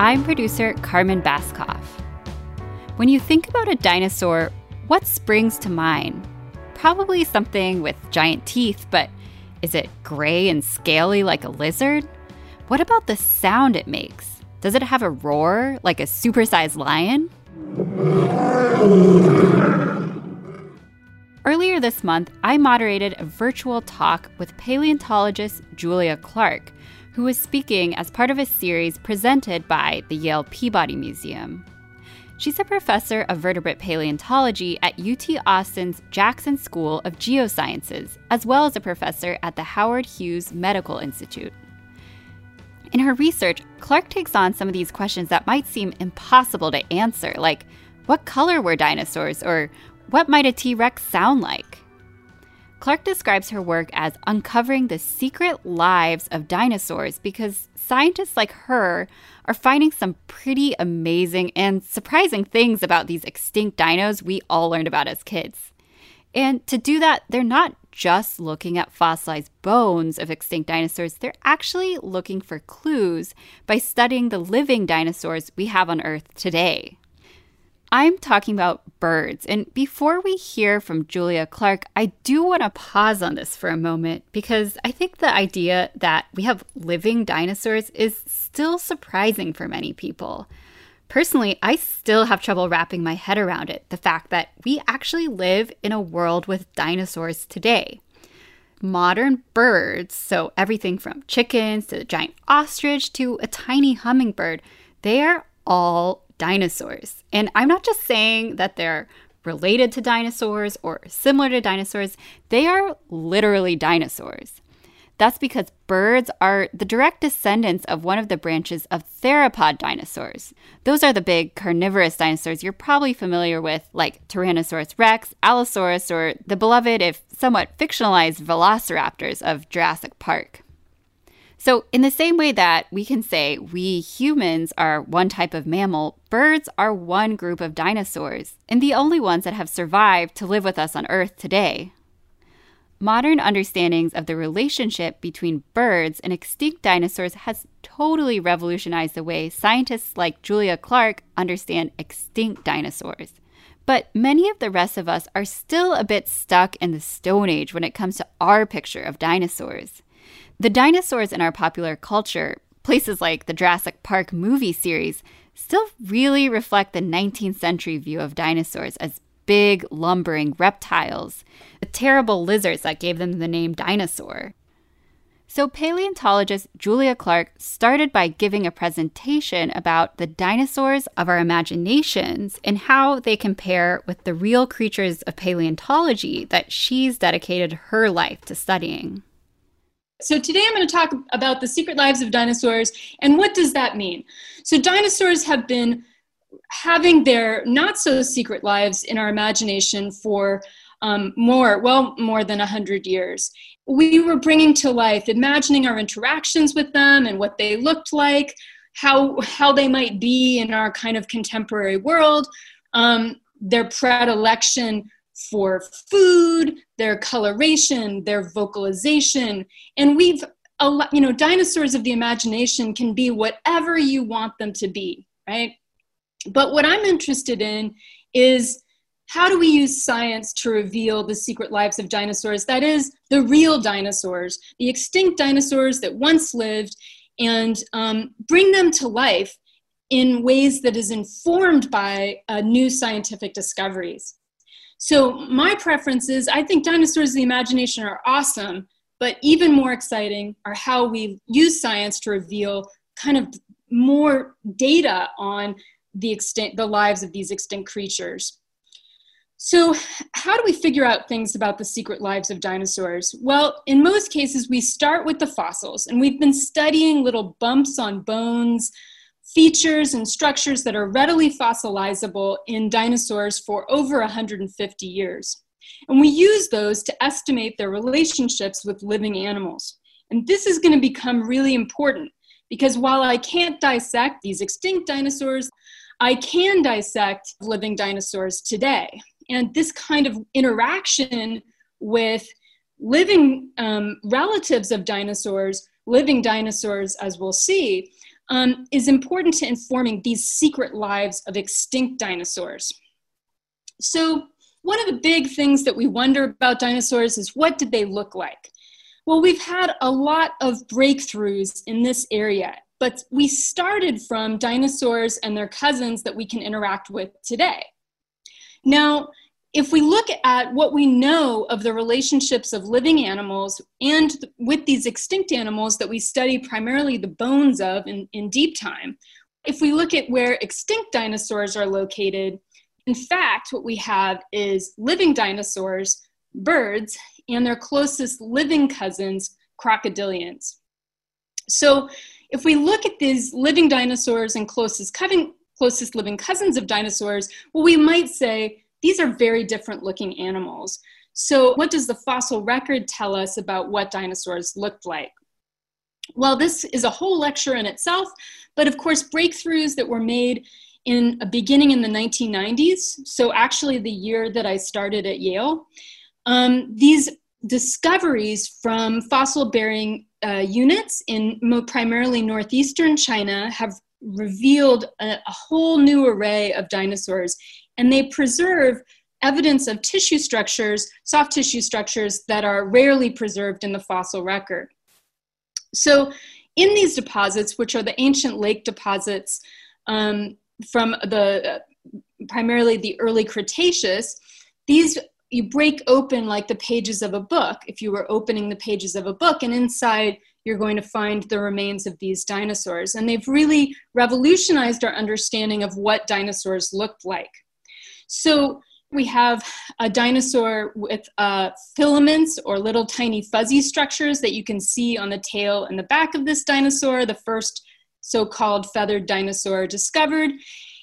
I'm producer Carmen Baskauf. When you think about a dinosaur, what springs to mind? Probably something with giant teeth, but is it gray and scaly like a lizard? What about the sound it makes? Does it have a roar like a supersized lion? Earlier this month, I moderated a virtual talk with paleontologist Julia Clarke who was speaking as part of a series presented by the Yale Peabody Museum. She's a professor of vertebrate paleontology at UT Austin's Jackson School of Geosciences, as well as a professor at the Howard Hughes Medical Institute. In her research, Clarke takes on some of these questions that might seem impossible to answer, like what color were dinosaurs, or what might a T Rex sound like? Clarke describes her work as uncovering the secret lives of dinosaurs because scientists like her are finding some pretty amazing and surprising things about these extinct dinos we all learned about as kids. And to do that, they're not just looking at fossilized bones of extinct dinosaurs, they're actually looking for clues by studying the living dinosaurs we have on Earth today. I'm talking about birds. And before we hear from Julia Clarke, I do want to pause on this for a moment because I think the idea that we have living dinosaurs is still surprising for many people. Personally, I still have trouble wrapping my head around it the fact that we actually live in a world with dinosaurs today. Modern birds, so everything from chickens to a giant ostrich to a tiny hummingbird, they are all dinosaurs. And I'm not just saying that they're related to dinosaurs or similar to dinosaurs, they are literally dinosaurs. That's because birds are the direct descendants of one of the branches of theropod dinosaurs. Those are the big carnivorous dinosaurs you're probably familiar with, like Tyrannosaurus rex, Allosaurus, or the beloved, if somewhat fictionalized, velociraptors of Jurassic Park. So, in the same way that we can say we humans are one type of mammal, birds are one group of dinosaurs, and the only ones that have survived to live with us on Earth today. Modern understandings of the relationship between birds and extinct dinosaurs has totally revolutionized the way scientists like Julia Clarke understand extinct dinosaurs. But many of the rest of us are still a bit stuck in the Stone Age when it comes to our picture of dinosaurs. The dinosaurs in our popular culture, places like the Jurassic Park movie series, still really reflect the 19th century view of dinosaurs as big, lumbering reptiles, the terrible lizards that gave them the name dinosaur. So, paleontologist Julia Clarke started by giving a presentation about the dinosaurs of our imaginations and how they compare with the real creatures of paleontology that she's dedicated her life to studying. So today I'm going to talk about the secret lives of dinosaurs and what does that mean? So dinosaurs have been having their not so secret lives in our imagination for um, more, well, more than 100 years. We were bringing to life, imagining our interactions with them and what they looked like, how, how they might be in our kind of contemporary world, um, their predilection for food, their coloration, their vocalization. And we've, you know, dinosaurs of the imagination can be whatever you want them to be, right? But what I'm interested in is how do we use science to reveal the secret lives of dinosaurs? That is, the real dinosaurs, the extinct dinosaurs that once lived, and um, bring them to life in ways that is informed by uh, new scientific discoveries. So my preference is I think dinosaurs of the imagination are awesome, but even more exciting are how we use science to reveal kind of more data on the extent the lives of these extinct creatures. So, how do we figure out things about the secret lives of dinosaurs? Well, in most cases, we start with the fossils, and we've been studying little bumps on bones, features and structures that are readily fossilizable in dinosaurs for over 150 years. And we use those to estimate their relationships with living animals. And this is going to become really important because while I can't dissect these extinct dinosaurs, I can dissect living dinosaurs today. And this kind of interaction with living um, relatives of dinosaurs, living dinosaurs, as we'll see, um, is important to informing these secret lives of extinct dinosaurs. So, one of the big things that we wonder about dinosaurs is what did they look like? Well, we've had a lot of breakthroughs in this area, but we started from dinosaurs and their cousins that we can interact with today. Now, if we look at what we know of the relationships of living animals and with these extinct animals that we study primarily the bones of in, in deep time, if we look at where extinct dinosaurs are located, in fact, what we have is living dinosaurs, birds, and their closest living cousins, crocodilians. So, if we look at these living dinosaurs and closest, closest living cousins of dinosaurs, well, we might say these are very different looking animals. So, what does the fossil record tell us about what dinosaurs looked like? Well, this is a whole lecture in itself, but of course, breakthroughs that were made in a beginning in the 1990s, so actually the year that I started at Yale, um, these discoveries from fossil bearing uh, units in primarily northeastern China have revealed a, a whole new array of dinosaurs and they preserve evidence of tissue structures, soft tissue structures that are rarely preserved in the fossil record. So, in these deposits, which are the ancient lake deposits um, from the uh, primarily the early Cretaceous, these you break open like the pages of a book if you were opening the pages of a book and inside you're going to find the remains of these dinosaurs and they've really revolutionized our understanding of what dinosaurs looked like so we have a dinosaur with uh, filaments or little tiny fuzzy structures that you can see on the tail and the back of this dinosaur, the first so called feathered dinosaur discovered.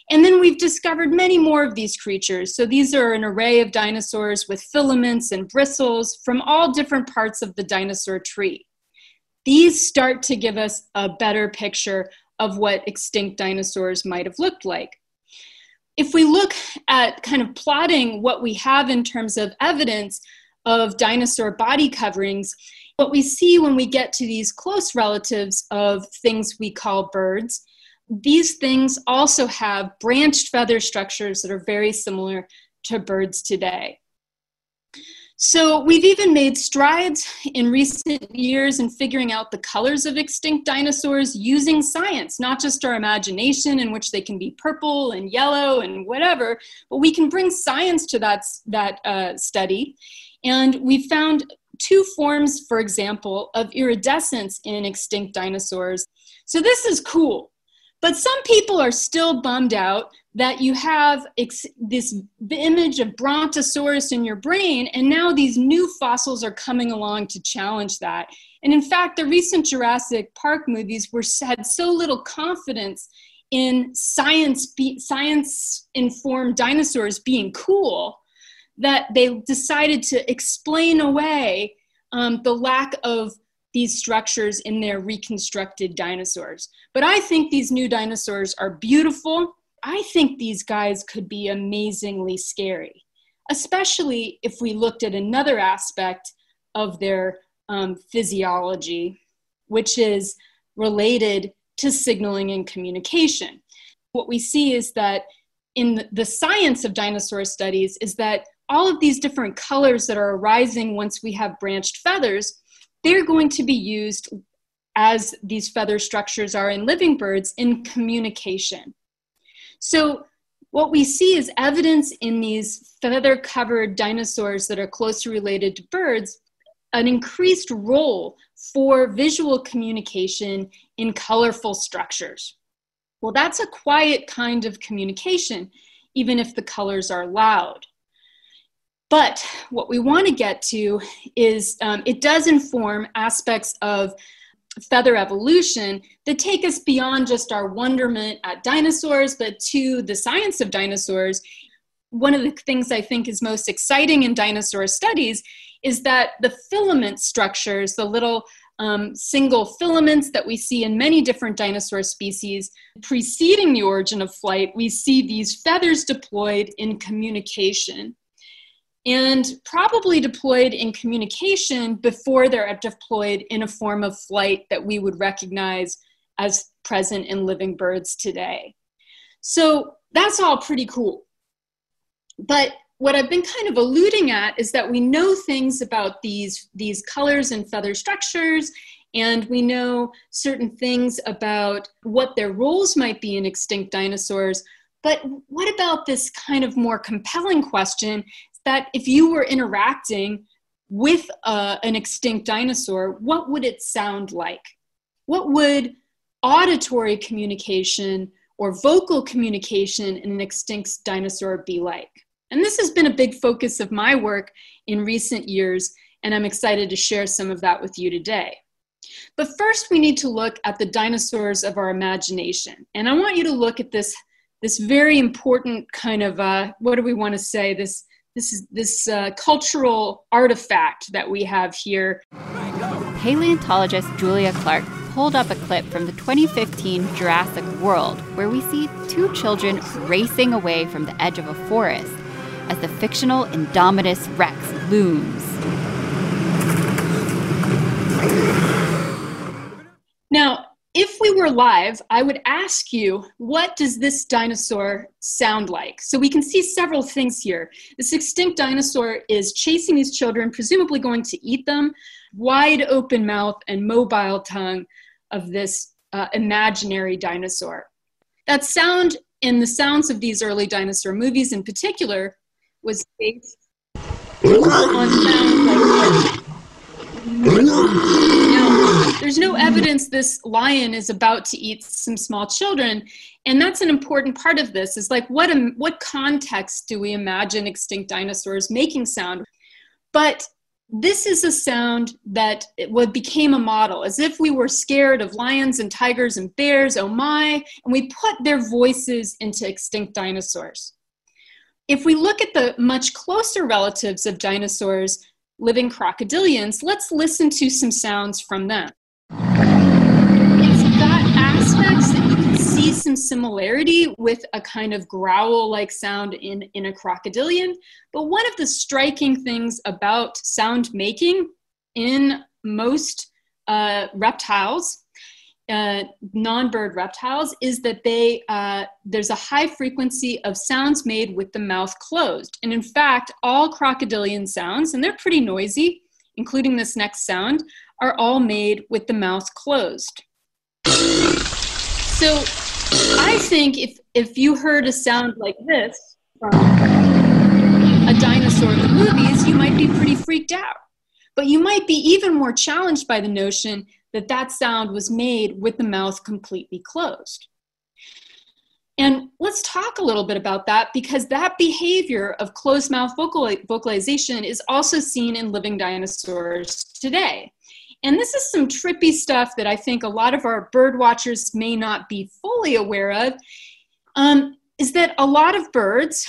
And then we've discovered many more of these creatures. So these are an array of dinosaurs with filaments and bristles from all different parts of the dinosaur tree. These start to give us a better picture of what extinct dinosaurs might have looked like if we look at kind of plotting what we have in terms of evidence of dinosaur body coverings, what we see when we get to these close relatives of things we call birds, these things also have branched feather structures that are very similar to birds today. So we've even made strides in recent years in figuring out the colors of extinct dinosaurs using science, not just our imagination in which they can be purple and yellow and whatever, but we can bring science to that, that uh, study. And we found two forms, for example, of iridescence in extinct dinosaurs. So this is cool. But some people are still bummed out that you have ex- this image of Brontosaurus in your brain, and now these new fossils are coming along to challenge that. And in fact, the recent Jurassic Park movies were had so little confidence in science be, science informed dinosaurs being cool that they decided to explain away um, the lack of these structures in their reconstructed dinosaurs. But I think these new dinosaurs are beautiful. I think these guys could be amazingly scary, especially if we looked at another aspect of their um, physiology, which is related to signaling and communication. What we see is that in the science of dinosaur studies is that all of these different colors that are arising once we have branched feathers they're going to be used as these feather structures are in living birds in communication. So, what we see is evidence in these feather covered dinosaurs that are closely related to birds an increased role for visual communication in colorful structures. Well, that's a quiet kind of communication, even if the colors are loud. But what we want to get to is um, it does inform aspects of feather evolution that take us beyond just our wonderment at dinosaurs, but to the science of dinosaurs. One of the things I think is most exciting in dinosaur studies is that the filament structures, the little um, single filaments that we see in many different dinosaur species. Preceding the origin of flight, we see these feathers deployed in communication and probably deployed in communication before they're deployed in a form of flight that we would recognize as present in living birds today. So that's all pretty cool. But what I've been kind of alluding at is that we know things about these, these colors and feather structures, and we know certain things about what their roles might be in extinct dinosaurs. But what about this kind of more compelling question that if you were interacting with uh, an extinct dinosaur, what would it sound like? What would auditory communication or vocal communication in an extinct dinosaur be like? And this has been a big focus of my work in recent years, and I'm excited to share some of that with you today. But first, we need to look at the dinosaurs of our imagination. And I want you to look at this, this very important kind of, uh, what do we want to say, this, this, is, this uh, cultural artifact that we have here. Paleontologist Julia Clarke pulled up a clip from the 2015 Jurassic World, where we see two children racing away from the edge of a forest as the fictional Indominus Rex looms. Now, if we were live, I would ask you, what does this dinosaur sound like? So we can see several things here. This extinct dinosaur is chasing these children, presumably going to eat them. Wide open mouth and mobile tongue of this uh, imaginary dinosaur. That sound in the sounds of these early dinosaur movies in particular was based on sounds like now, there's no evidence this lion is about to eat some small children, and that's an important part of this. Is like what what context do we imagine extinct dinosaurs making sound? But this is a sound that what became a model, as if we were scared of lions and tigers and bears. Oh my! And we put their voices into extinct dinosaurs. If we look at the much closer relatives of dinosaurs, living crocodilians, let's listen to some sounds from them. It's got aspects that you can see some similarity with a kind of growl like sound in, in a crocodilian. But one of the striking things about sound making in most uh, reptiles uh, non-bird reptiles is that they uh, there's a high frequency of sounds made with the mouth closed and in fact all crocodilian sounds and they're pretty noisy including this next sound are all made with the mouth closed so i think if if you heard a sound like this from a dinosaur in the movies you might be pretty freaked out but you might be even more challenged by the notion that that sound was made with the mouth completely closed. And let's talk a little bit about that because that behavior of closed mouth vocal- vocalization is also seen in living dinosaurs today. And this is some trippy stuff that I think a lot of our bird watchers may not be fully aware of. Um, is that a lot of birds,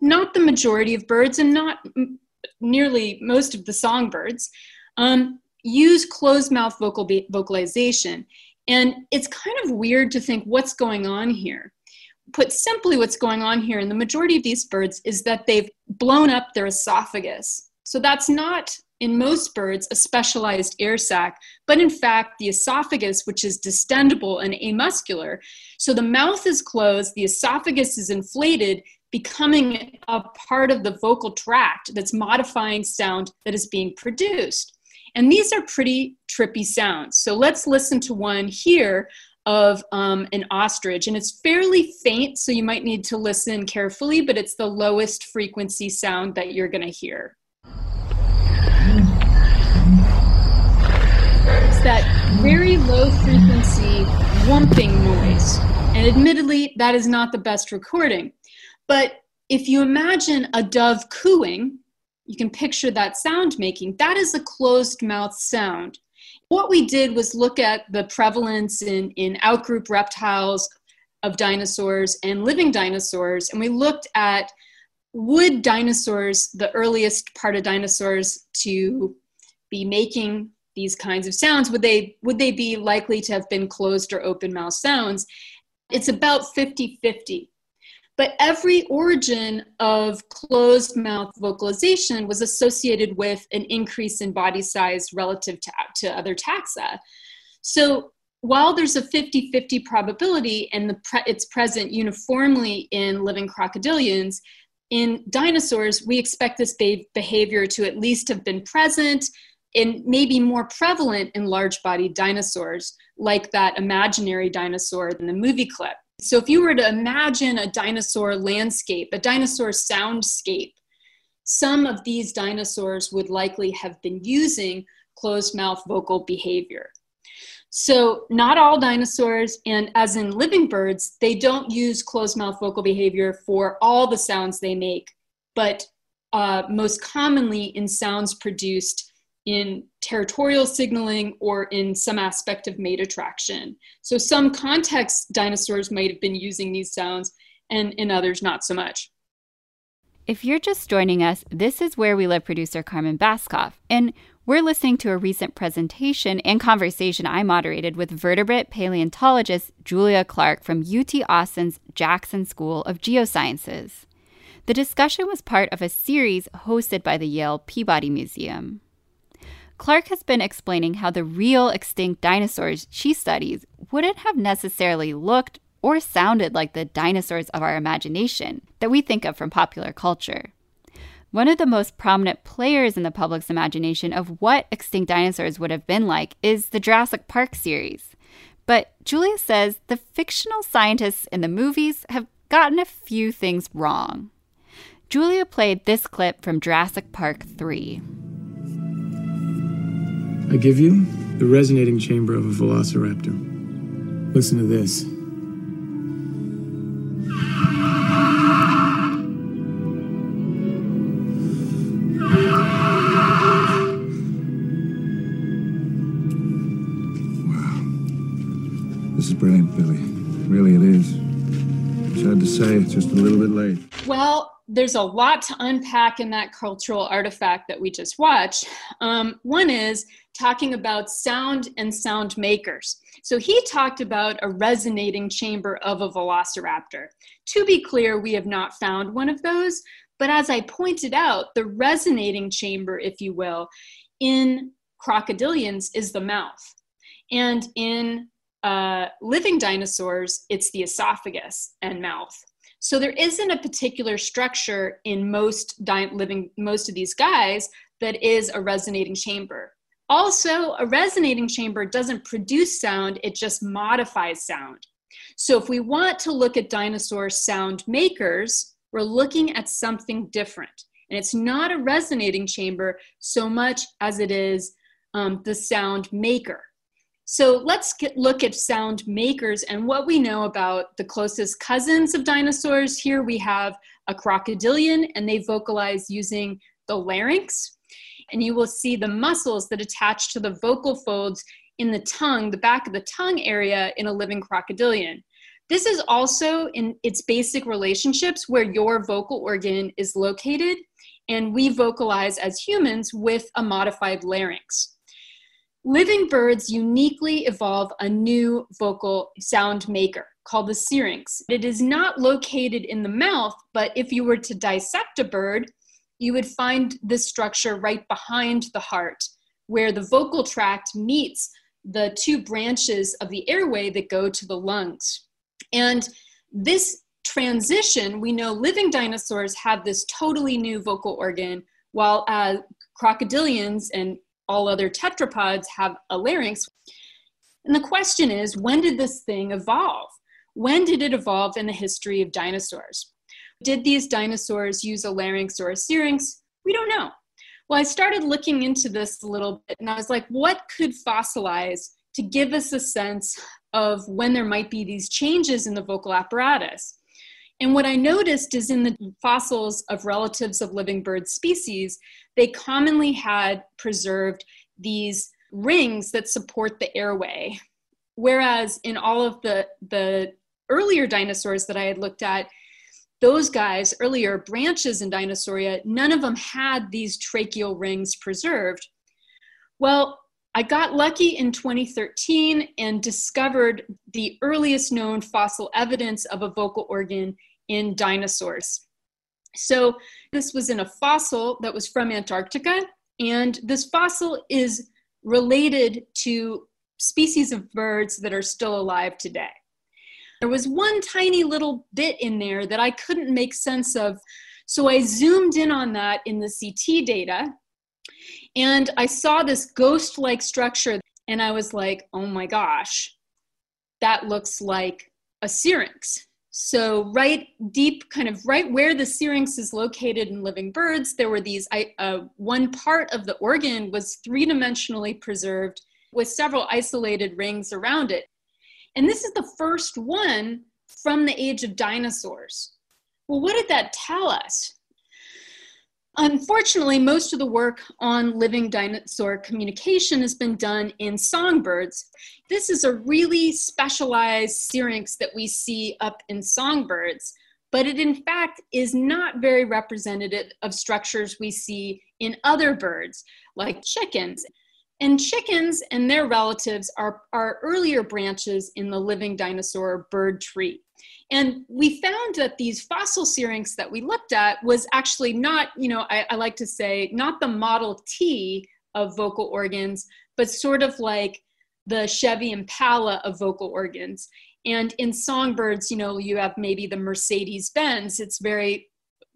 not the majority of birds, and not m- nearly most of the songbirds, um, use closed mouth vocal vocalization. And it's kind of weird to think what's going on here. Put simply, what's going on here in the majority of these birds is that they've blown up their esophagus. So that's not in most birds a specialized air sac, but in fact, the esophagus, which is distendable and amuscular. So the mouth is closed, the esophagus is inflated, becoming a part of the vocal tract that's modifying sound that is being produced. And these are pretty trippy sounds. So let's listen to one here of um, an ostrich. And it's fairly faint, so you might need to listen carefully, but it's the lowest frequency sound that you're going to hear. It's that very low frequency whumping noise. And admittedly, that is not the best recording. But if you imagine a dove cooing, you can picture that sound making. That is a closed mouth sound. What we did was look at the prevalence in, in outgroup reptiles of dinosaurs and living dinosaurs, and we looked at would dinosaurs, the earliest part of dinosaurs to be making these kinds of sounds, would they would they be likely to have been closed or open mouth sounds? It's about 50-50. But every origin of closed mouth vocalization was associated with an increase in body size relative to, to other taxa. So while there's a 50 50 probability and the pre- it's present uniformly in living crocodilians, in dinosaurs, we expect this be- behavior to at least have been present and maybe more prevalent in large bodied dinosaurs, like that imaginary dinosaur in the movie clip. So, if you were to imagine a dinosaur landscape, a dinosaur soundscape, some of these dinosaurs would likely have been using closed mouth vocal behavior. So, not all dinosaurs, and as in living birds, they don't use closed mouth vocal behavior for all the sounds they make, but uh, most commonly in sounds produced in territorial signaling or in some aspect of mate attraction. So, some context dinosaurs might have been using these sounds, and in others, not so much. If you're just joining us, this is Where We Live producer Carmen Baskauf, and we're listening to a recent presentation and conversation I moderated with vertebrate paleontologist Julia Clarke from UT Austin's Jackson School of Geosciences. The discussion was part of a series hosted by the Yale Peabody Museum. Clarke has been explaining how the real extinct dinosaurs she studies wouldn't have necessarily looked or sounded like the dinosaurs of our imagination that we think of from popular culture. One of the most prominent players in the public's imagination of what extinct dinosaurs would have been like is the Jurassic Park series. But Julia says the fictional scientists in the movies have gotten a few things wrong. Julia played this clip from Jurassic Park 3. I give you the resonating chamber of a velociraptor. Listen to this. It's just a little bit late. Well, there's a lot to unpack in that cultural artifact that we just watched. Um, one is talking about sound and sound makers. So he talked about a resonating chamber of a velociraptor. To be clear, we have not found one of those, but as I pointed out, the resonating chamber, if you will, in crocodilians is the mouth. And in uh, living dinosaurs, it's the esophagus and mouth. So there isn't a particular structure in most di- living most of these guys that is a resonating chamber. Also, a resonating chamber doesn't produce sound, it just modifies sound. So if we want to look at dinosaur sound makers, we're looking at something different. And it's not a resonating chamber so much as it is um, the sound maker. So let's get, look at sound makers and what we know about the closest cousins of dinosaurs. Here we have a crocodilian, and they vocalize using the larynx. And you will see the muscles that attach to the vocal folds in the tongue, the back of the tongue area in a living crocodilian. This is also in its basic relationships where your vocal organ is located, and we vocalize as humans with a modified larynx. Living birds uniquely evolve a new vocal sound maker called the syrinx. It is not located in the mouth, but if you were to dissect a bird, you would find this structure right behind the heart, where the vocal tract meets the two branches of the airway that go to the lungs. And this transition, we know living dinosaurs have this totally new vocal organ, while uh, crocodilians and all other tetrapods have a larynx. And the question is when did this thing evolve? When did it evolve in the history of dinosaurs? Did these dinosaurs use a larynx or a syrinx? We don't know. Well, I started looking into this a little bit and I was like, what could fossilize to give us a sense of when there might be these changes in the vocal apparatus? And what I noticed is in the fossils of relatives of living bird species, they commonly had preserved these rings that support the airway. Whereas in all of the, the earlier dinosaurs that I had looked at, those guys, earlier branches in Dinosauria, none of them had these tracheal rings preserved. Well, I got lucky in 2013 and discovered the earliest known fossil evidence of a vocal organ in dinosaurs. So, this was in a fossil that was from Antarctica, and this fossil is related to species of birds that are still alive today. There was one tiny little bit in there that I couldn't make sense of. So I zoomed in on that in the CT data and I saw this ghost like structure and I was like, oh my gosh, that looks like a syrinx. So, right deep, kind of right where the syrinx is located in living birds, there were these, uh, one part of the organ was three dimensionally preserved with several isolated rings around it. And this is the first one from the age of dinosaurs. Well, what did that tell us? Unfortunately, most of the work on living dinosaur communication has been done in songbirds. This is a really specialized syrinx that we see up in songbirds, but it in fact is not very representative of structures we see in other birds, like chickens. And chickens and their relatives are, are earlier branches in the living dinosaur bird tree. And we found that these fossil syrinx that we looked at was actually not, you know, I, I like to say, not the Model T of vocal organs, but sort of like the Chevy Impala of vocal organs. And in songbirds, you know, you have maybe the Mercedes Benz. It's very,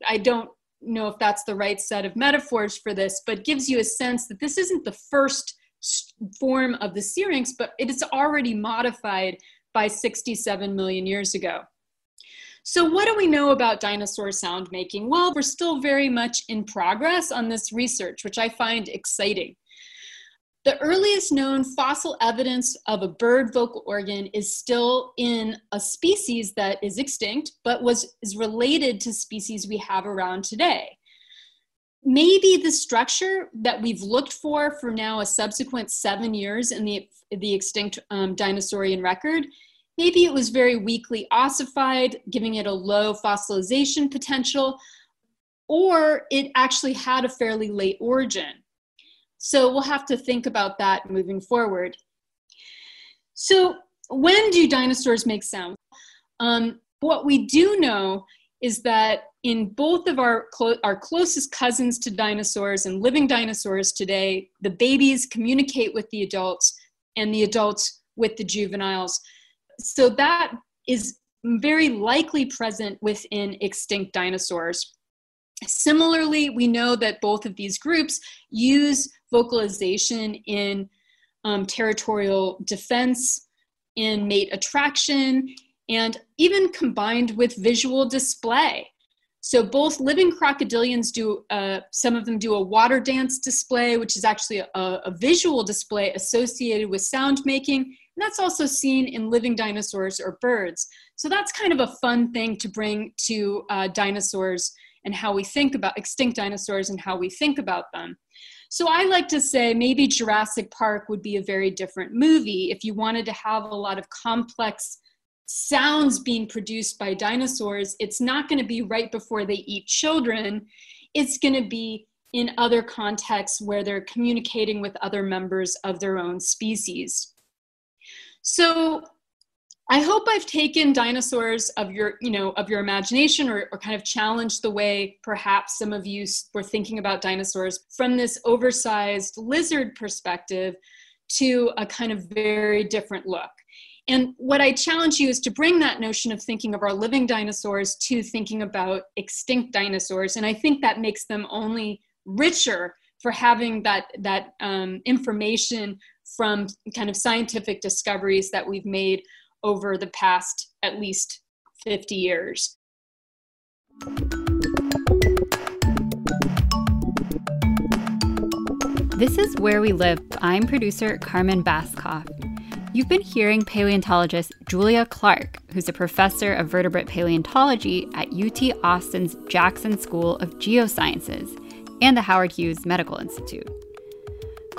I don't know if that's the right set of metaphors for this, but gives you a sense that this isn't the first form of the syrinx, but it is already modified by 67 million years ago. So, what do we know about dinosaur sound making? Well, we're still very much in progress on this research, which I find exciting. The earliest known fossil evidence of a bird vocal organ is still in a species that is extinct, but was is related to species we have around today. Maybe the structure that we've looked for for now a subsequent seven years in the, the extinct um, dinosaurian record Maybe it was very weakly ossified, giving it a low fossilization potential, or it actually had a fairly late origin. So we'll have to think about that moving forward. So, when do dinosaurs make sound? Um, what we do know is that in both of our, clo- our closest cousins to dinosaurs and living dinosaurs today, the babies communicate with the adults and the adults with the juveniles so that is very likely present within extinct dinosaurs. Similarly, we know that both of these groups use vocalization in um, territorial defense, in mate attraction, and even combined with visual display. So both living crocodilians do, uh, some of them do a water dance display, which is actually a, a visual display associated with sound making, and that's also seen in living dinosaurs or birds. So that's kind of a fun thing to bring to uh, dinosaurs and how we think about extinct dinosaurs and how we think about them. So I like to say maybe Jurassic Park would be a very different movie if you wanted to have a lot of complex sounds being produced by dinosaurs. It's not going to be right before they eat children. It's going to be in other contexts where they're communicating with other members of their own species. So I hope I've taken dinosaurs of your, you know, of your imagination or, or kind of challenged the way perhaps some of you were thinking about dinosaurs from this oversized lizard perspective to a kind of very different look. And what I challenge you is to bring that notion of thinking of our living dinosaurs to thinking about extinct dinosaurs. And I think that makes them only richer for having that, that um, information from kind of scientific discoveries that we've made over the past at least 50 years. This is Where We Live. I'm producer Carmen Baskauf. You've been hearing paleontologist Julia Clarke, who's a professor of vertebrate paleontology at UT Austin's Jackson School of Geosciences and the Howard Hughes Medical Institute.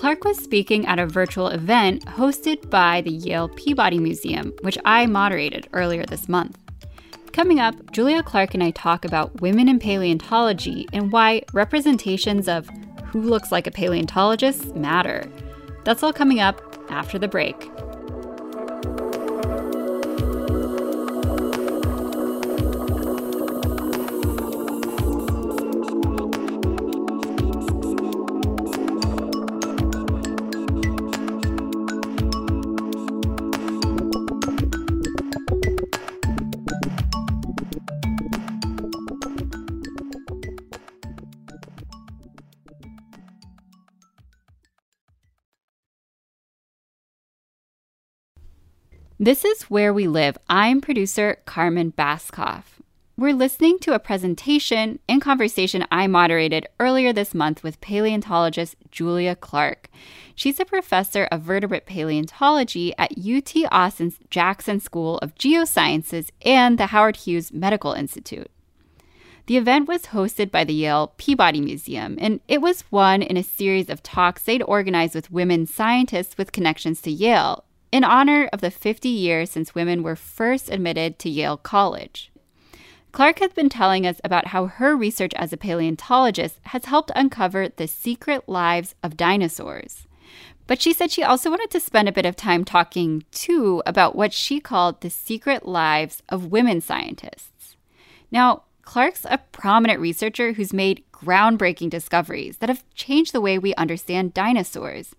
Clarke was speaking at a virtual event hosted by the Yale Peabody Museum, which I moderated earlier this month. Coming up, Julia Clarke and I talk about women in paleontology and why representations of who looks like a paleontologist matter. That's all coming up after the break. This is Where We Live. I'm producer Carmen Baskauf. We're listening to a presentation and conversation I moderated earlier this month with paleontologist Julia Clarke. She's a professor of vertebrate paleontology at UT Austin's Jackson School of Geosciences and the Howard Hughes Medical Institute. The event was hosted by the Yale Peabody Museum, and it was one in a series of talks they'd organized with women scientists with connections to Yale, in honor of the 50 years since women were first admitted to Yale College. Clarke has been telling us about how her research as a paleontologist has helped uncover the secret lives of dinosaurs. But she said she also wanted to spend a bit of time talking, too, about what she called the secret lives of women scientists. Now, Clarke's a prominent researcher who's made groundbreaking discoveries that have changed the way we understand dinosaurs.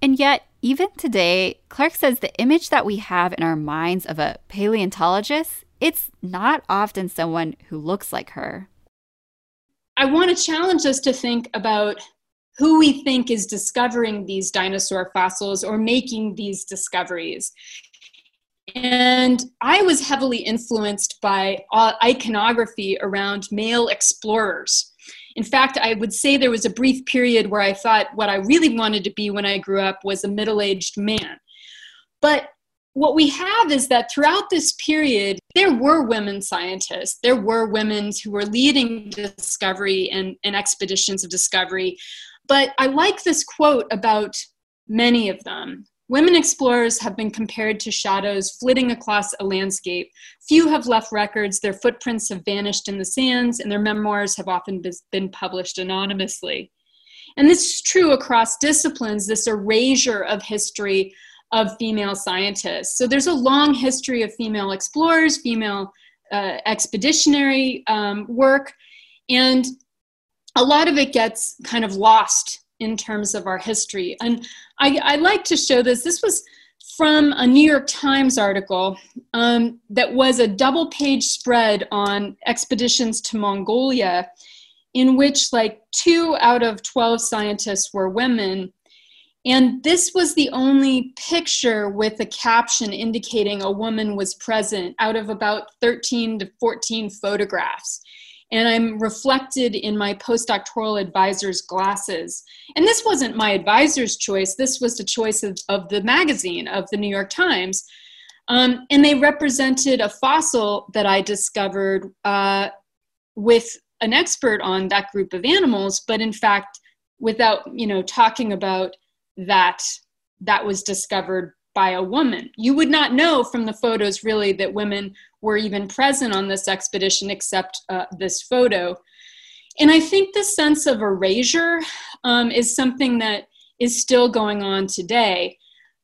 And yet, even today, Clarke says the image that we have in our minds of a paleontologist, it's not often someone who looks like her. I want to challenge us to think about who we think is discovering these dinosaur fossils or making these discoveries. And I was heavily influenced by uh, iconography around male explorers. In fact, I would say there was a brief period where I thought what I really wanted to be when I grew up was a middle aged man. But what we have is that throughout this period, there were women scientists, there were women who were leading discovery and, and expeditions of discovery. But I like this quote about many of them. Women explorers have been compared to shadows flitting across a landscape. Few have left records, their footprints have vanished in the sands, and their memoirs have often been published anonymously. And this is true across disciplines, this erasure of history of female scientists. So there's a long history of female explorers, female uh, expeditionary um, work, and a lot of it gets kind of lost in terms of our history. And I, I like to show this. This was from a New York Times article um, that was a double page spread on expeditions to Mongolia, in which like two out of 12 scientists were women. And this was the only picture with a caption indicating a woman was present out of about 13 to 14 photographs and I'm reflected in my postdoctoral advisor's glasses. And this wasn't my advisor's choice, this was the choice of, of the magazine, of the New York Times. Um, and they represented a fossil that I discovered uh, with an expert on that group of animals, but in fact, without you know talking about that that was discovered by a woman. You would not know from the photos really that women were even present on this expedition except uh, this photo. And I think the sense of erasure um, is something that is still going on today.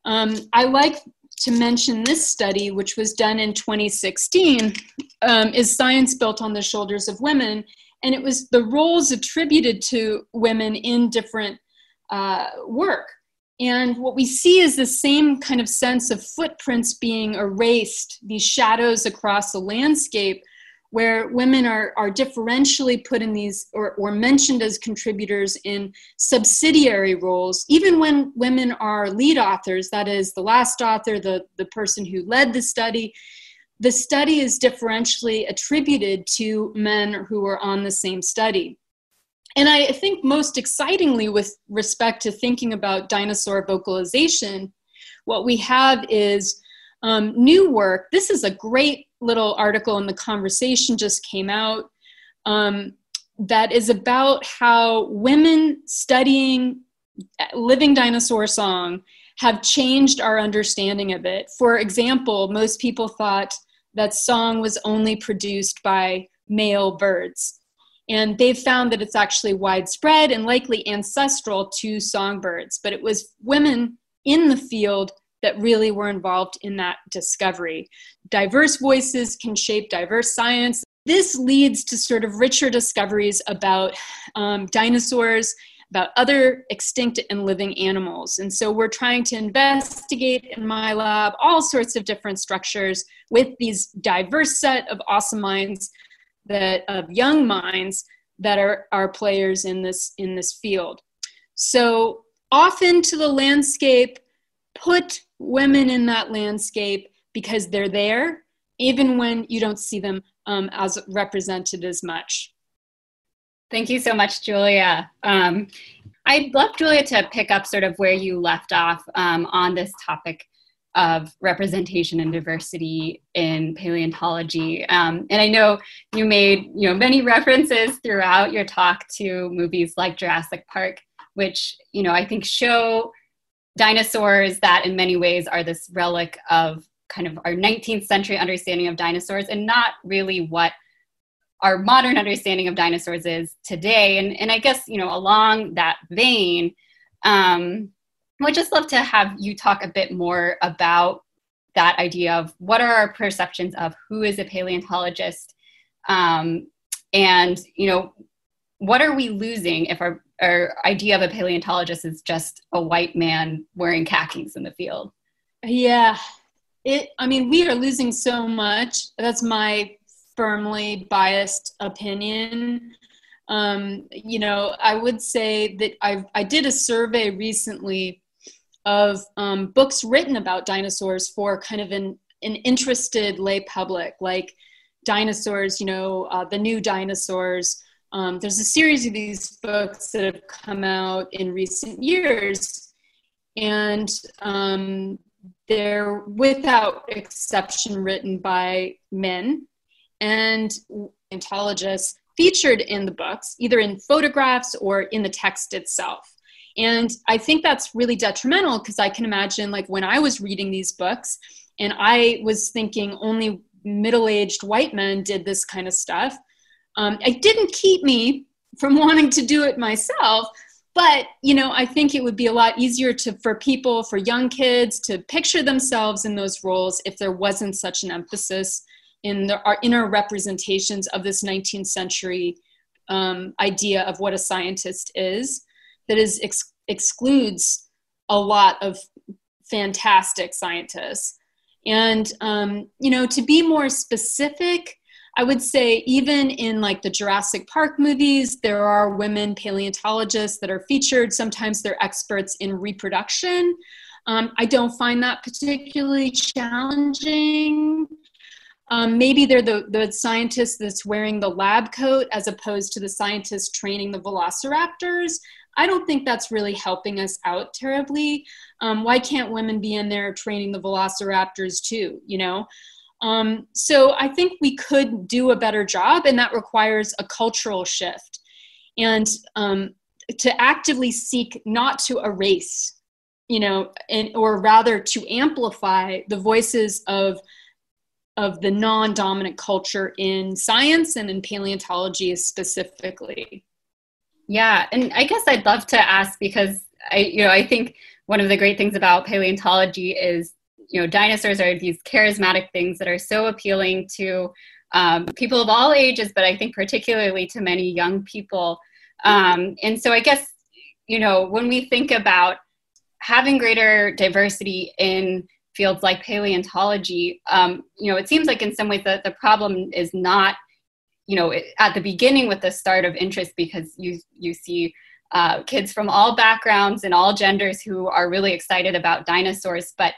Um, I like to mention this study, which was done in 2016, um, is Science Built on the Shoulders of Women. And it was the roles attributed to women in different uh, work. And what we see is the same kind of sense of footprints being erased, these shadows across the landscape, where women are, are differentially put in these or, or mentioned as contributors in subsidiary roles, even when women are lead authors, that is, the last author, the, the person who led the study. The study is differentially attributed to men who are on the same study. And I think most excitingly, with respect to thinking about dinosaur vocalization, what we have is um, new work. This is a great little article in the conversation just came out um, that is about how women studying living dinosaur song have changed our understanding of it. For example, most people thought that song was only produced by male birds. And they've found that it's actually widespread and likely ancestral to songbirds, but it was women in the field that really were involved in that discovery. Diverse voices can shape diverse science. This leads to sort of richer discoveries about um, dinosaurs, about other extinct and living animals. And so we're trying to investigate in my lab all sorts of different structures with these diverse set of awesome minds that of young minds that are, are players in this in this field. So often to the landscape, put women in that landscape because they're there, even when you don't see them um, as represented as much. Thank you so much, Julia. Um, I'd love, Julia, to pick up sort of where you left off um, on this topic of representation and diversity in paleontology. Um, and I know you made you know many references throughout your talk to movies like Jurassic Park, which you know I think show dinosaurs that in many ways are this relic of kind of our 19th century understanding of dinosaurs and not really what our modern understanding of dinosaurs is today. And, and I guess, you know, along that vein, um, I'd just love to have you talk a bit more about that idea of what are our perceptions of who is a paleontologist um, and, you know, what are we losing if our, our idea of a paleontologist is just a white man wearing khakis in the field? Yeah, it, I mean, we are losing so much. That's my firmly biased opinion. Um, you know, I would say that I I did a survey recently of um, books written about dinosaurs for kind of an an interested lay public, like dinosaurs. You know, uh, the new dinosaurs. Um, there's a series of these books that have come out in recent years, and um, they're without exception written by men and paleontologists featured in the books, either in photographs or in the text itself. And I think that's really detrimental because I can imagine, like, when I was reading these books and I was thinking only middle aged white men did this kind of stuff, um, it didn't keep me from wanting to do it myself. But you know, I think it would be a lot easier to for people, for young kids, to picture themselves in those roles if there wasn't such an emphasis in the, our inner representations of this 19th century um, idea of what a scientist is that is ex- excludes a lot of fantastic scientists. And um, you know to be more specific i would say even in like the jurassic park movies there are women paleontologists that are featured. Sometimes they're experts in reproduction. Um, i don't find that particularly challenging. Um, maybe they're the, the scientist that's wearing the lab coat as opposed to the scientist training the velociraptors. I don't think that's really helping us out terribly. Um, why can't women be in there training the velociraptors too, you know? Um, so I think we could do a better job, and that requires a cultural shift and um, to actively seek not to erase, you know, and, or rather to amplify the voices of of the non-dominant culture in science and in paleontology specifically yeah and i guess i'd love to ask because i you know i think one of the great things about paleontology is you know dinosaurs are these charismatic things that are so appealing to um, people of all ages but i think particularly to many young people. Um, and so i guess you know when we think about having greater diversity in fields like paleontology, um, you know, it seems like in some ways that the problem is not, you know, at the beginning with the start of interest because you you see uh, kids from all backgrounds and all genders who are really excited about dinosaurs, but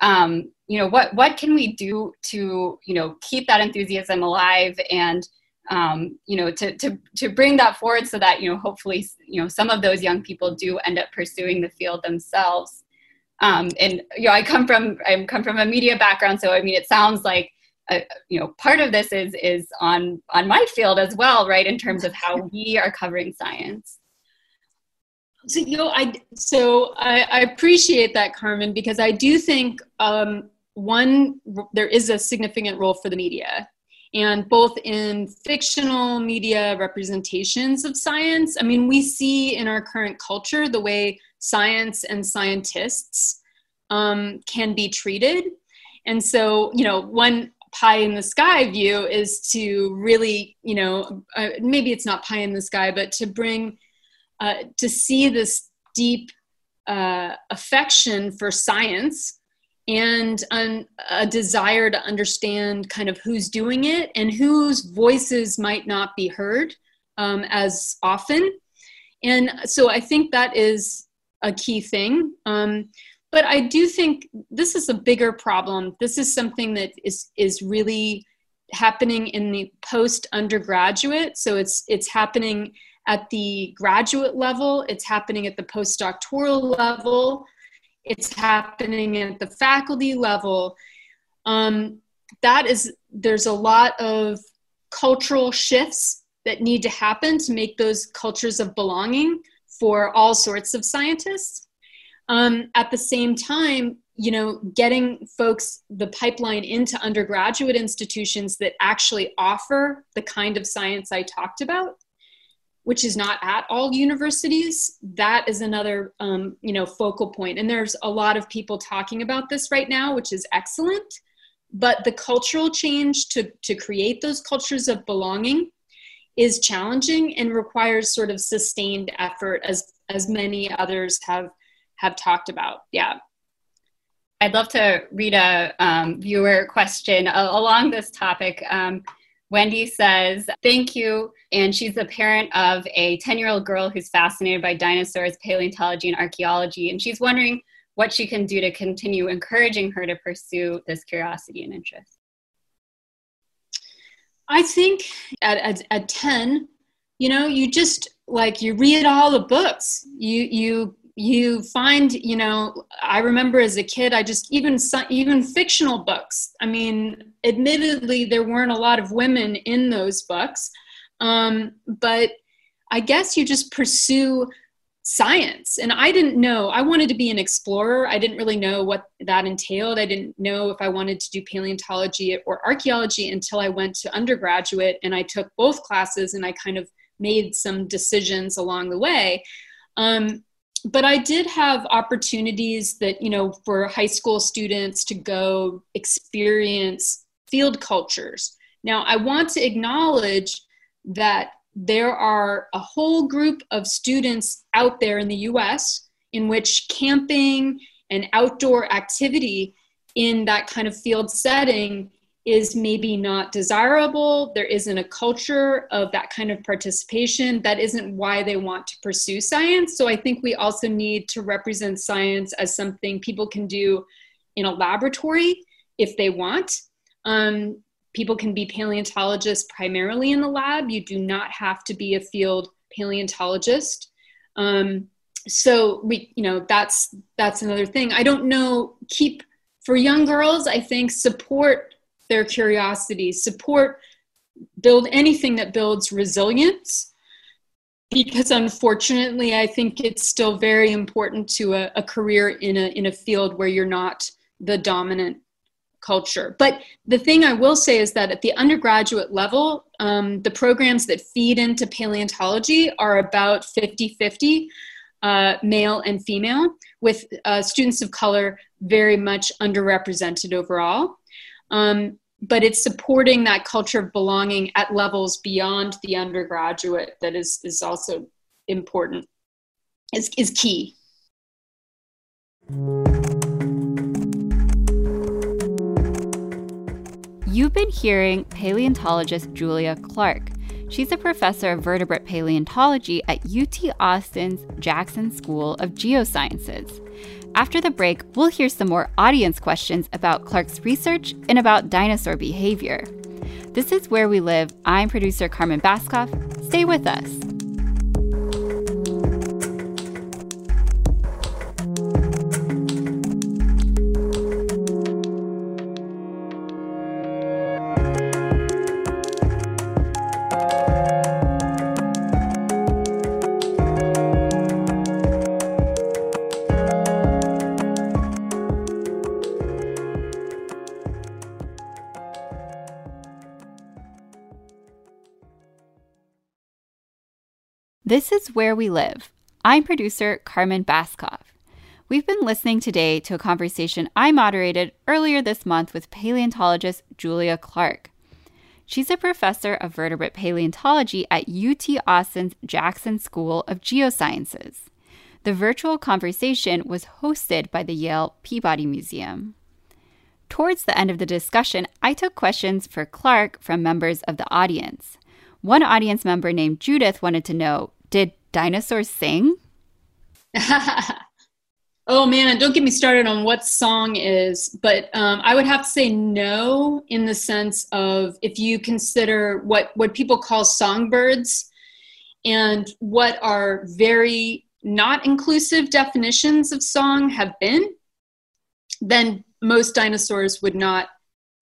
um, you know, what what can we do to you know keep that enthusiasm alive and um, you know to, to to bring that forward so that you know hopefully you know some of those young people do end up pursuing the field themselves. Um, and you know, I come from I come from a media background, so I mean, it sounds like uh, you know part of this is is on on my field as well, right? In terms of how we are covering science. So you know, I so I, I appreciate that, Carmen, because I do think um, one there is a significant role for the media, and both in fictional media representations of science. I mean, we see in our current culture the way science and scientists um, can be treated, and so you know, one pie in the sky view is to really, you know, uh, maybe it's not pie in the sky, but to bring uh, to see this deep uh, affection for science and an, a desire to understand kind of who's doing it and whose voices might not be heard um, as often. And so I think that is a key thing. Um, but I do think this is a bigger problem. This is something that is is really happening in the post undergraduate. So it's it's happening at the graduate level, it's happening at the postdoctoral level, it's happening at the faculty level. Um, that is, there's a lot of cultural shifts that need to happen to make those cultures of belonging for all sorts of scientists. Um, at the same time, you know, getting folks the pipeline into undergraduate institutions that actually offer the kind of science I talked about which is not at all universities that is another um, you know focal point. and there's a lot of people talking about this right now which is excellent but the cultural change to, to create those cultures of belonging is challenging and requires sort of sustained effort as as many others have have talked about yeah i'd love to read a um, viewer question along this topic um, Wendy says, Thank you. And she's the parent of a 10 year old girl who's fascinated by dinosaurs, paleontology, and archaeology. And she's wondering what she can do to continue encouraging her to pursue this curiosity and interest. I think at, at, at 10, you know, you just like you read all the books. You you you find you know i remember as a kid i just even even fictional books i mean admittedly there weren't a lot of women in those books um, but i guess you just pursue science. And i didn't know i wanted to be an explorer. I didn't really know what that entailed. I didn't know if i wanted to do paleontology or archaeology until i went to undergraduate and i took both classes and i kind of made some decisions along the way. Um, but I did have opportunities that, you know, for high school students to go experience field cultures. Now, I want to acknowledge that there are a whole group of students out there in the US in which camping and outdoor activity in that kind of field setting is maybe not desirable. There isn't a culture of that kind of participation. That isn't why they want to pursue science. So I think we also need to represent science as something people can do in a laboratory if they want. Um, people can be paleontologists primarily in the lab. You do not have to be a field paleontologist. Um, so we, you know, that's that's another thing. I don't know. Keep for young girls. I think support their curiosity, support, build anything that builds resilience. Because unfortunately, I think it's still very important to a, a career in a, in a field where you're not the dominant culture. But the thing I will say is that at the undergraduate level, um, the programs that feed into paleontology are about 50 50 uh, male and female, with uh, students of color very much underrepresented overall. Um, but it's supporting that culture of belonging at levels beyond the undergraduate that is, is also important, is, is key. You've been hearing paleontologist Julia Clarke. She's a professor of vertebrate paleontology at UT Austin's Jackson School of Geosciences. After the break, we'll hear some more audience questions about Clarke's research and about dinosaur behavior. This is Where We Live. I'm producer Carmen Baskauf. Stay with us. Where We Live. I'm producer Carmen Baskauf. We've been listening today to a conversation I moderated earlier this month with paleontologist Julia Clarke. She's a professor of vertebrate paleontology at UT Austin's Jackson School of Geosciences. The virtual conversation was hosted by the Yale Peabody Museum. Towards the end of the discussion, I took questions for Clarke from members of the audience. One audience member named Judith wanted to know Did dinosaurs sing? oh man, don't get me started on what song is, but um, I would have to say no in the sense of if you consider what, what people call songbirds and what are very not inclusive definitions of song have been, then most dinosaurs would not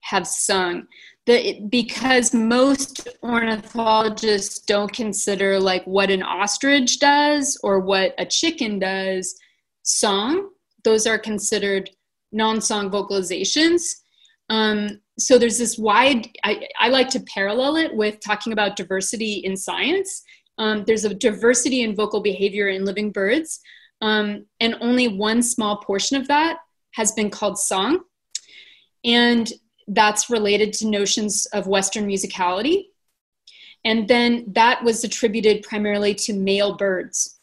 have sung the, because most ornithologists don't consider like what an ostrich does or what a chicken does song. Those are considered non-song vocalizations. Um, so there's this wide I, I, like to parallel it with talking about diversity in science. Um, there's a diversity in vocal behavior in living birds. Um, and only one small portion of that has been called song. And that's related to notions of Western musicality. And then that was attributed primarily to male birds.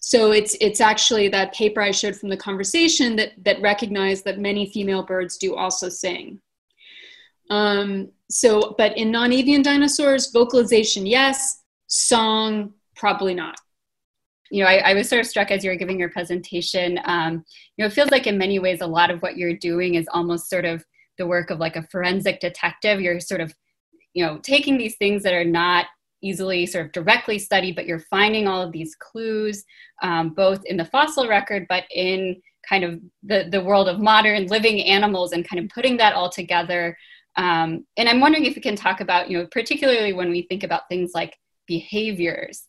So it's it's actually that paper I showed from the conversation that that recognized that many female birds do also sing. Um, so, but in non-avian dinosaurs, vocalization yes, song probably not. You know, I, I, was sort of struck as you were giving your presentation. Um, you know, it feels like in many ways a lot of what you're doing is almost sort of the work of like a forensic detective you're sort of you know taking these things that are not easily sort of directly studied but you're finding all of these clues um, both in the fossil record but in kind of the, the world of modern living animals and kind of putting that all together. Um, and i'm wondering if you can talk about you know particularly when we think about things like behaviors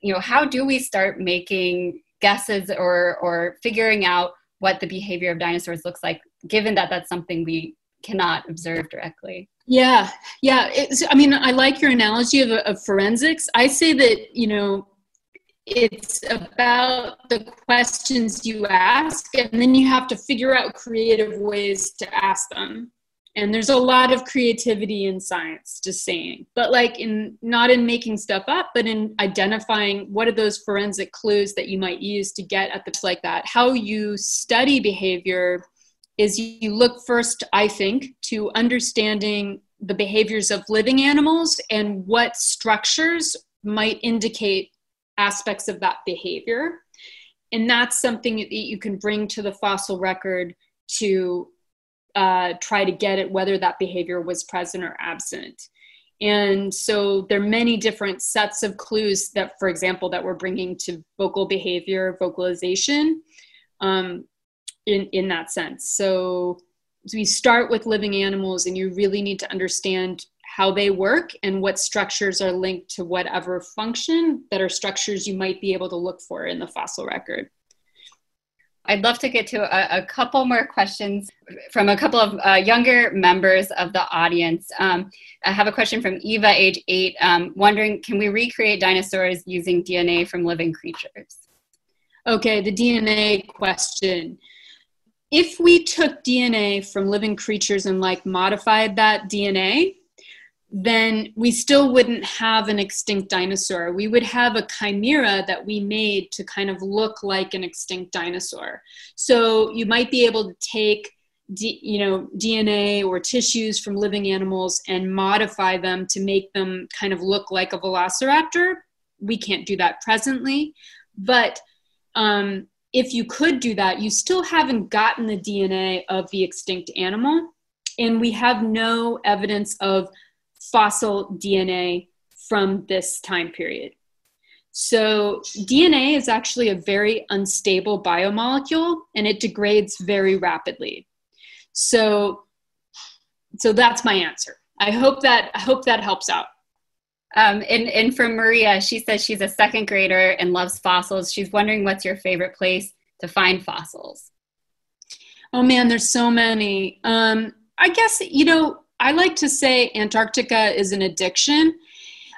you know how do we start making guesses or or figuring out what the behavior of dinosaurs looks like given that that's something we cannot observe directly. Yeah, yeah. It's, I mean, I like your analogy of, of forensics. I say that, you know, it's about the questions you ask, and then you have to figure out creative ways to ask them. And there's a lot of creativity in science, just saying. But like in not in making stuff up, but in identifying what are those forensic clues that you might use to get at the like that. How you study behavior is you look first, I think, to understanding the behaviors of living animals and what structures might indicate aspects of that behavior. And that's something that you can bring to the fossil record to uh, try to get at whether that behavior was present or absent. And so there are many different sets of clues that, for example, that we're bringing to vocal behavior, vocalization. Um, in in that sense so, so we start with living animals and you really need to understand how they work and what structures are linked to whatever function that are structures you might be able to look for in the fossil record I'd love to get to a, a, couple more questions from a couple of uh, younger members of the audience. Um, I have a question from Eva, age eight, um, wondering can we recreate dinosaurs using DNA from living creatures? Okay, the DNA question if we took DNA from living creatures and like modified that DNA, then we still wouldn't have an extinct dinosaur. We would have a chimera that we made to kind of look like an extinct dinosaur. So you might be able to take D, you know DNA or tissues from living animals and modify them to make them kind of look like a velociraptor. We can't do that presently, but um, if you could do that, you still haven't gotten the DNA of the extinct animal. And we have no evidence of fossil DNA from this time period. So, DNA is actually a very unstable biomolecule and it degrades very rapidly. So, so that's my answer. I hope that I hope that helps out. Um, and, and for Maria, she says she's a second grader and loves fossils. She's wondering what's your favorite place to find fossils? Oh man, there's so many. Um, I guess, you know, I like to say Antarctica is an addiction.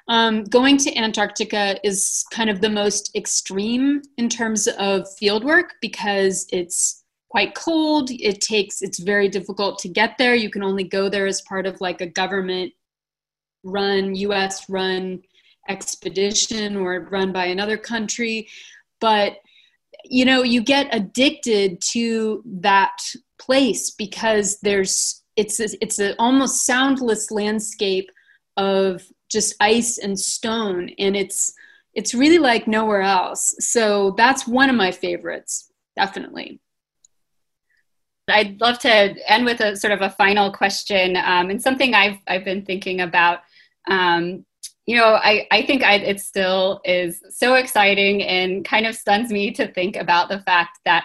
Um, going to Antarctica is kind of the most extreme in terms of field work because it's quite cold. It takes, it's very difficult to get there. You can only go there as part of like a government run, US run expedition or run by another country. But, you know, you get addicted to that place because there's, it's a, it's an almost soundless landscape of just ice and stone and it's it's really like nowhere else so that's one of my favorites definitely i'd love to end with a sort of a final question um, and something i've i've been thinking about um, you know i i think I, it still is so exciting and kind of stuns me to think about the fact that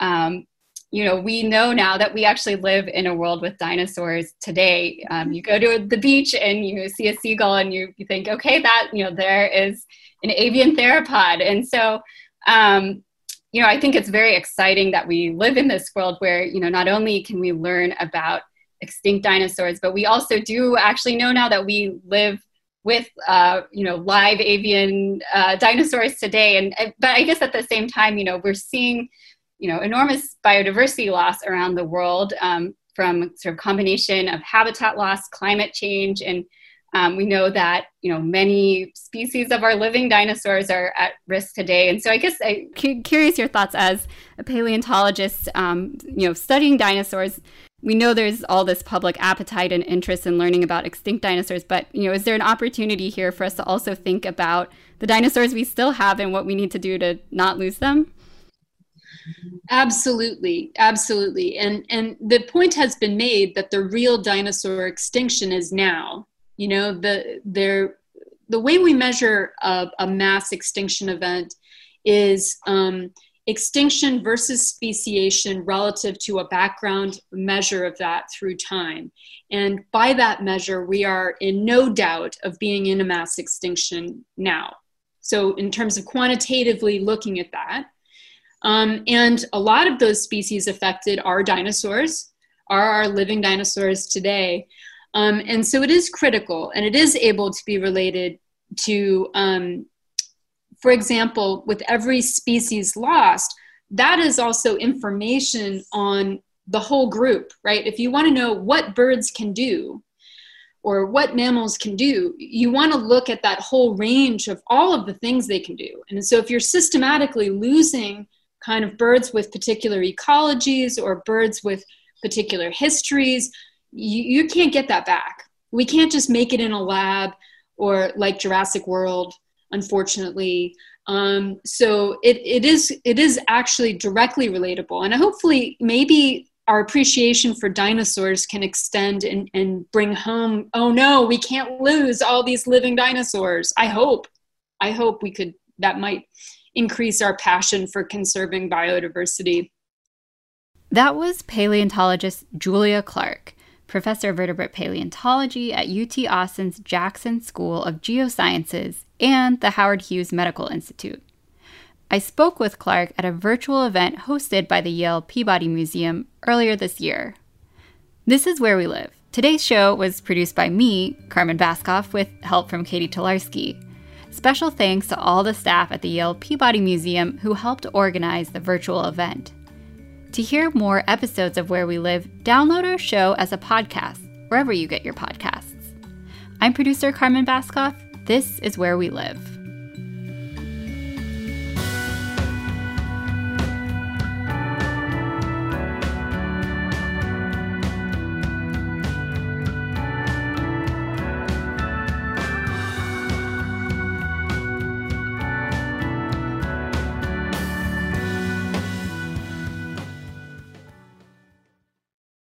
um, you know, we know now that we actually live in a world with dinosaurs today. Um, you go to the beach and you see a seagull and you, you think, okay, that, you know, there is an avian theropod. And so, um, you know, I think it's very exciting that we live in this world where, you know, not only can we learn about extinct dinosaurs, but we also do actually know now that we live with uh, you know live avian uh, dinosaurs today and but i guess at the same time you know we're seeing you know enormous biodiversity loss around the world um, from sort of combination of habitat loss, climate change, and um, we know that you know many species of our living dinosaurs are at risk today. And so I guess I curious your thoughts as a paleontologist, um, you know, studying dinosaurs. We know there's all this public appetite and interest in learning about extinct dinosaurs, but you know, is there an opportunity here for us to also think about the dinosaurs we still have and what we need to do to not lose them? Absolutely, absolutely. And and the point has been made that the real dinosaur extinction is now. You know, the there the way we measure a, a mass extinction event is um, extinction versus speciation relative to a background measure of that through time. And by that measure, we are in no doubt of being in a mass extinction now. So, in terms of quantitatively looking at that, um, and a lot of those species affected are dinosaurs, are our living dinosaurs today. Um, and so it is critical and it is able to be related to, um, for example, with every species lost, that is also information on the whole group, right? If you want to know what birds can do, or what mammals can do, you want to look at that whole range of all of the things they can do. And so if you're systematically losing kind of birds with particular ecologies or birds with particular histories, you, you can't get that back. We can't just make it in a lab or like Jurassic World, unfortunately. Um, so it, it is it is actually directly relatable, and hopefully maybe our appreciation for dinosaurs can extend and, and bring home. Oh no, we can't lose all these living dinosaurs. I hope, I hope we could. That might increase our passion for conserving biodiversity. That was paleontologist Julia Clarke, professor of vertebrate paleontology at UT Austin's Jackson School of Geosciences and the Howard Hughes Medical Institute. I spoke with Clarke at a virtual event hosted by the Yale Peabody Museum earlier this year. This is Where We Live. Today's show was produced by me, Carmen Baskauf, with help from Katie Tolarski. Special thanks to all the staff at the Yale Peabody Museum who helped organize the virtual event. To hear more episodes of Where We Live, download our show as a podcast, wherever you get your podcasts. I'm producer Carmen Baskauf. This is Where We Live.